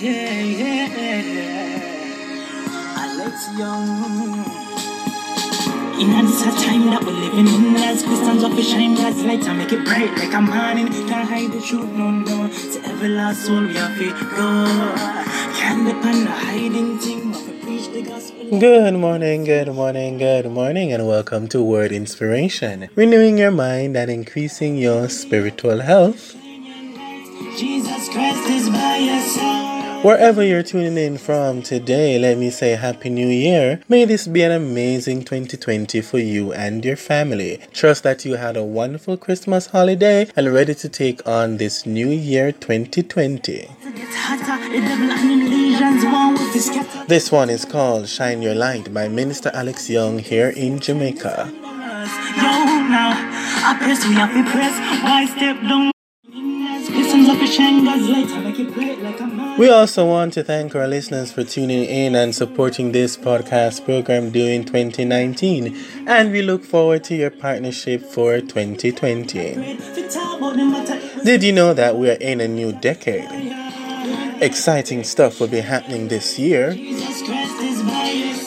Alex Young. In this a time that we're living in, as Christians of the shine God's light and make it bright like a morning. Can't hide the truth, no, no. To every last soul we have to go. Can't depend on hiding thing, but we preach the gospel. Good morning, good morning, good morning, and welcome to Word Inspiration, renewing your mind and increasing your spiritual health. Jesus Christ is by your side. Wherever you're tuning in from today, let me say Happy New Year. May this be an amazing 2020 for you and your family. Trust that you had a wonderful Christmas holiday and ready to take on this new year 2020. To get hotter, the devil and him legions want with the scatter. This one is called Shine Your Light by Minister Alex Young here in Jamaica. We also want to thank our listeners for tuning in and supporting this podcast program during 2019, and we look forward to your partnership for 2020. Did you know that we are in a new decade? Exciting stuff will be happening this year,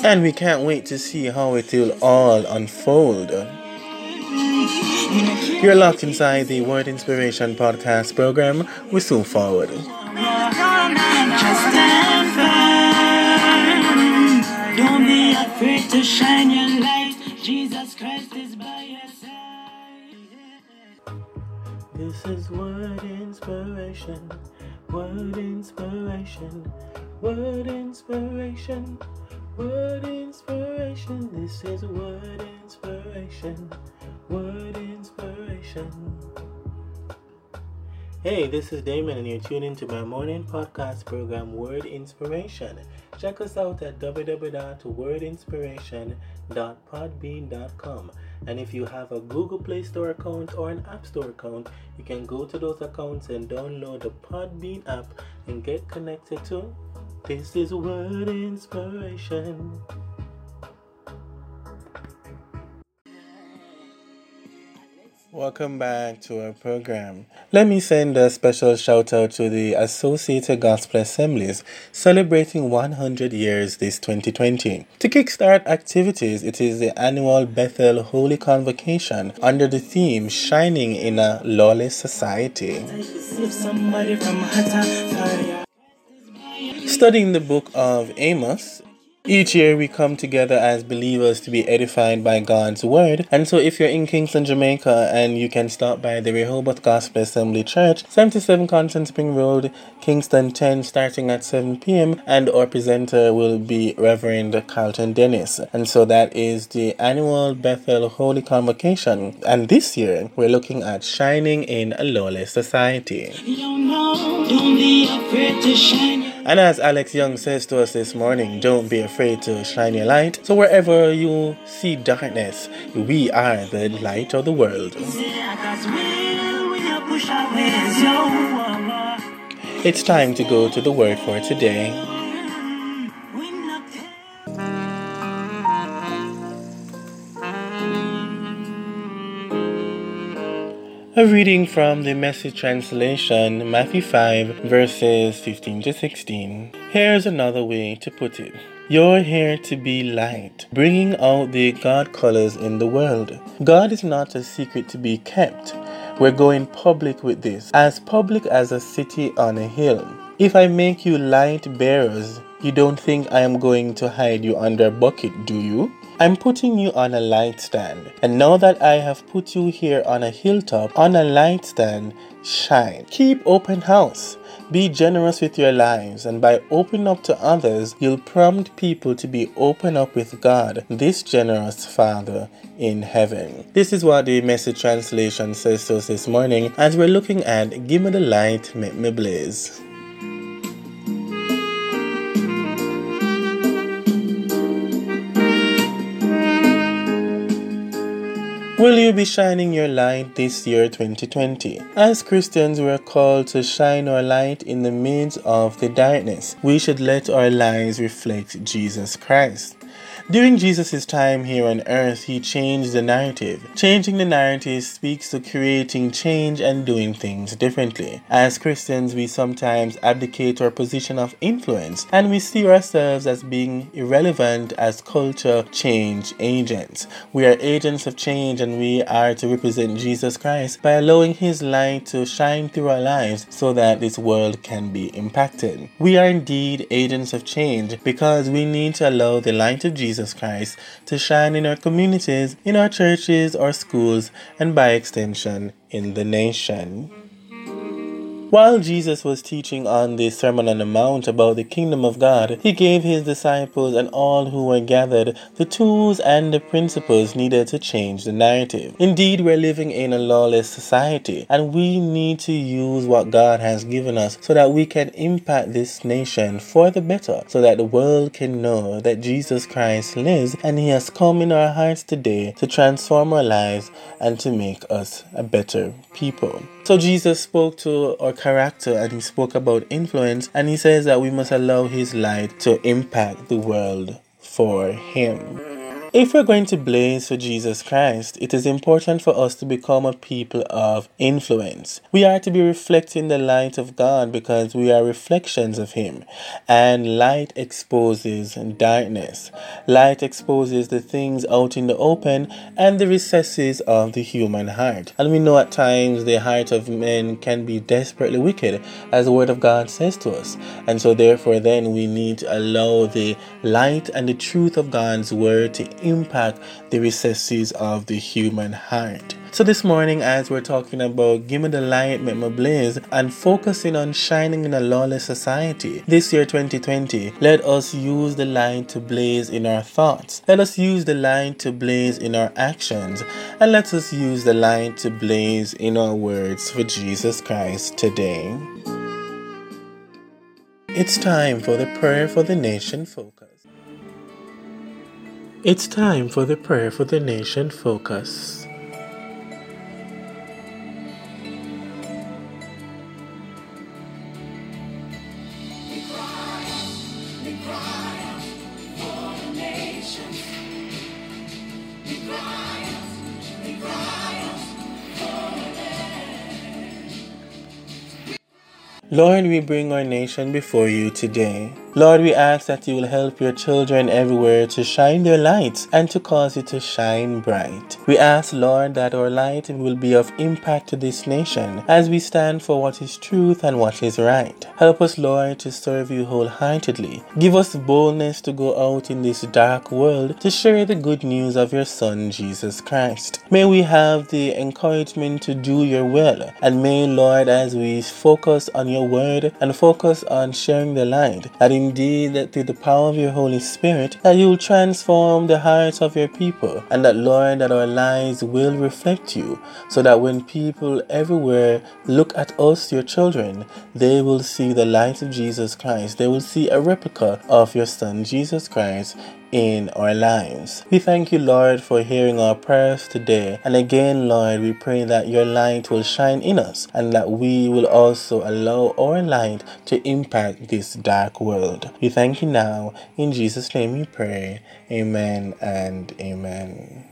and we can't wait to see how it will all unfold. You're locked inside the Word Inspiration podcast program. We soon forward. Just stand firm. Don't be afraid to shine your light. Jesus Christ is by your side. This is word inspiration, word inspiration, word inspiration, word inspiration. This is word inspiration, word Hey, this is Damon, and you're tuning to my morning podcast program, Word Inspiration. Check us out at www.wordinspiration.podbean.com. And if you have a Google Play Store account or an App Store account, you can go to those accounts and download the Podbean app and get connected to This is Word Inspiration. Welcome back to our program. Let me send a special shout out to the Associated Gospel Assemblies celebrating 100 years this 2020. To kickstart activities, it is the annual Bethel Holy Convocation under the theme Shining in a Lawless Society. Studying the book of Amos, each year we come together as believers to be edified by God's word. And so if you're in Kingston, Jamaica and you can stop by the Rehoboth Gospel Assembly Church, 77 Constant Spring Road, Kingston 10 starting at 7 p.m. and our presenter will be Reverend Carlton Dennis. And so that is the annual Bethel Holy Convocation. And this year we're looking at shining in a lawless society. And as Alex Young says to us this morning, don't be afraid to shine your light. So wherever you see darkness, we are the light of the world. It's time to go to the word for today. A reading from the message translation, Matthew 5, verses 15 to 16. Here's another way to put it. You're here to be light, bringing out the God colors in the world. God is not a secret to be kept. We're going public with this, as public as a city on a hill. If I make you light bearers, you don't think I am going to hide you under a bucket, do you? I'm putting you on a light stand. And now that I have put you here on a hilltop, on a light stand, shine. Keep open house. Be generous with your lives, and by opening up to others, you'll prompt people to be open up with God, this generous Father in heaven. This is what the message translation says to us this morning as we're looking at Give Me the Light, Make Me Blaze. Will you be shining your light this year 2020? As Christians, we are called to shine our light in the midst of the darkness. We should let our lives reflect Jesus Christ. During Jesus' time here on earth, he changed the narrative. Changing the narrative speaks to creating change and doing things differently. As Christians, we sometimes abdicate our position of influence and we see ourselves as being irrelevant as culture change agents. We are agents of change and we are to represent Jesus Christ by allowing his light to shine through our lives so that this world can be impacted. We are indeed agents of change because we need to allow the light of Jesus Jesus Christ to shine in our communities, in our churches, our schools, and by extension, in the nation. While Jesus was teaching on the Sermon on the Mount about the kingdom of God, he gave his disciples and all who were gathered the tools and the principles needed to change the narrative. Indeed, we're living in a lawless society, and we need to use what God has given us so that we can impact this nation for the better, so that the world can know that Jesus Christ lives and he has come in our hearts today to transform our lives and to make us a better people. So Jesus spoke to our character and he spoke about influence and he says that we must allow his light to impact the world for him. If we're going to blaze for Jesus Christ, it is important for us to become a people of influence. We are to be reflecting the light of God because we are reflections of Him. And light exposes darkness. Light exposes the things out in the open and the recesses of the human heart. And we know at times the heart of men can be desperately wicked, as the Word of God says to us. And so, therefore, then we need to allow the light and the truth of God's Word to impact the recesses of the human heart. So this morning, as we're talking about Give Me the Light, Make Me Blaze, and focusing on shining in a lawless society, this year 2020, let us use the light to blaze in our thoughts. Let us use the light to blaze in our actions. And let us use the light to blaze in our words for Jesus Christ today. It's time for the prayer for the nation focus. It's time for the prayer for the nation focus. Lord, we bring our nation before you today. Lord, we ask that you will help your children everywhere to shine their lights and to cause it to shine bright. We ask, Lord, that our light will be of impact to this nation as we stand for what is truth and what is right. Help us, Lord, to serve you wholeheartedly. Give us boldness to go out in this dark world to share the good news of your Son, Jesus Christ. May we have the encouragement to do your will, and may, Lord, as we focus on your word and focus on sharing the light, that indeed that through the power of your Holy Spirit that you will transform the hearts of your people and that Lord that our lives will reflect you so that when people everywhere look at us your children they will see the light of Jesus Christ. They will see a replica of your son Jesus Christ in our lives. We thank you, Lord, for hearing our prayers today. And again, Lord, we pray that your light will shine in us and that we will also allow our light to impact this dark world. We thank you now. In Jesus' name we pray. Amen and amen.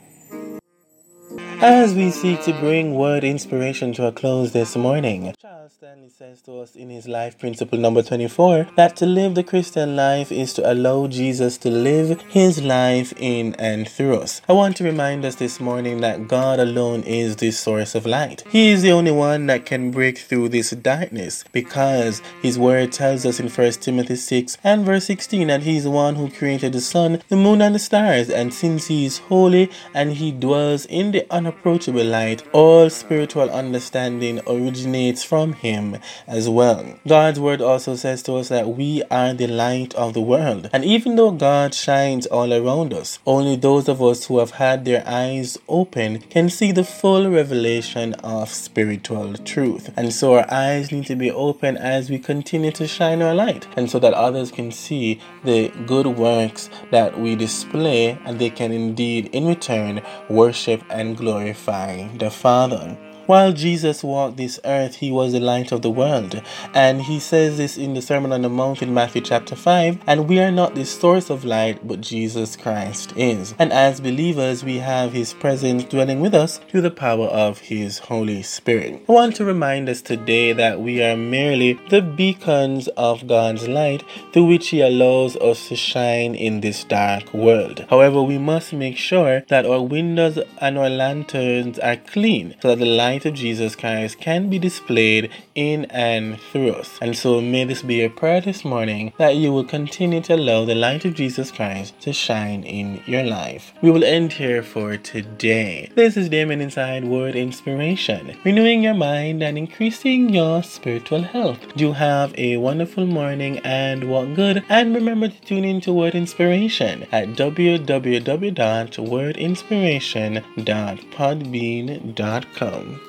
As we seek to bring word inspiration to a close this morning, Charles Stanley says to us in his life principle number 24 that to live the Christian life is to allow Jesus to live his life in and through us. I want to remind us this morning that God alone is the source of light. He is the only one that can break through this darkness because his word tells us in 1 Timothy 6 and verse 16 that he is the one who created the sun, the moon, and the stars. And since he is holy and he dwells in the unapproachable light, all spiritual understanding originates from Him as well. God's word also says to us that we are the light of the world. And even though God shines all around us, only those of us who have had their eyes open can see the full revelation of spiritual truth. And so our eyes need to be open as we continue to shine our light, and so that others can see the good works that we display and they can indeed in return worship and glorify the Father. While Jesus walked this earth, he was the light of the world. And he says this in the Sermon on the Mount in Matthew chapter 5. And we are not the source of light, but Jesus Christ is. And as believers, we have his presence dwelling with us through the power of his Holy Spirit. I want to remind us today that we are merely the beacons of God's light through which he allows us to shine in this dark world. However, we must make sure that our windows and our lanterns are clean so that the light of Jesus Christ can be displayed in and through us. And so may this be a prayer this morning that you will continue to allow the light of Jesus Christ to shine in your life. We will end here for today. This is Damon Inside Word Inspiration, renewing your mind and increasing your spiritual health. Do have a wonderful morning and walk good. And remember to tune in to Word Inspiration at www.wordinspiration.podbean.com.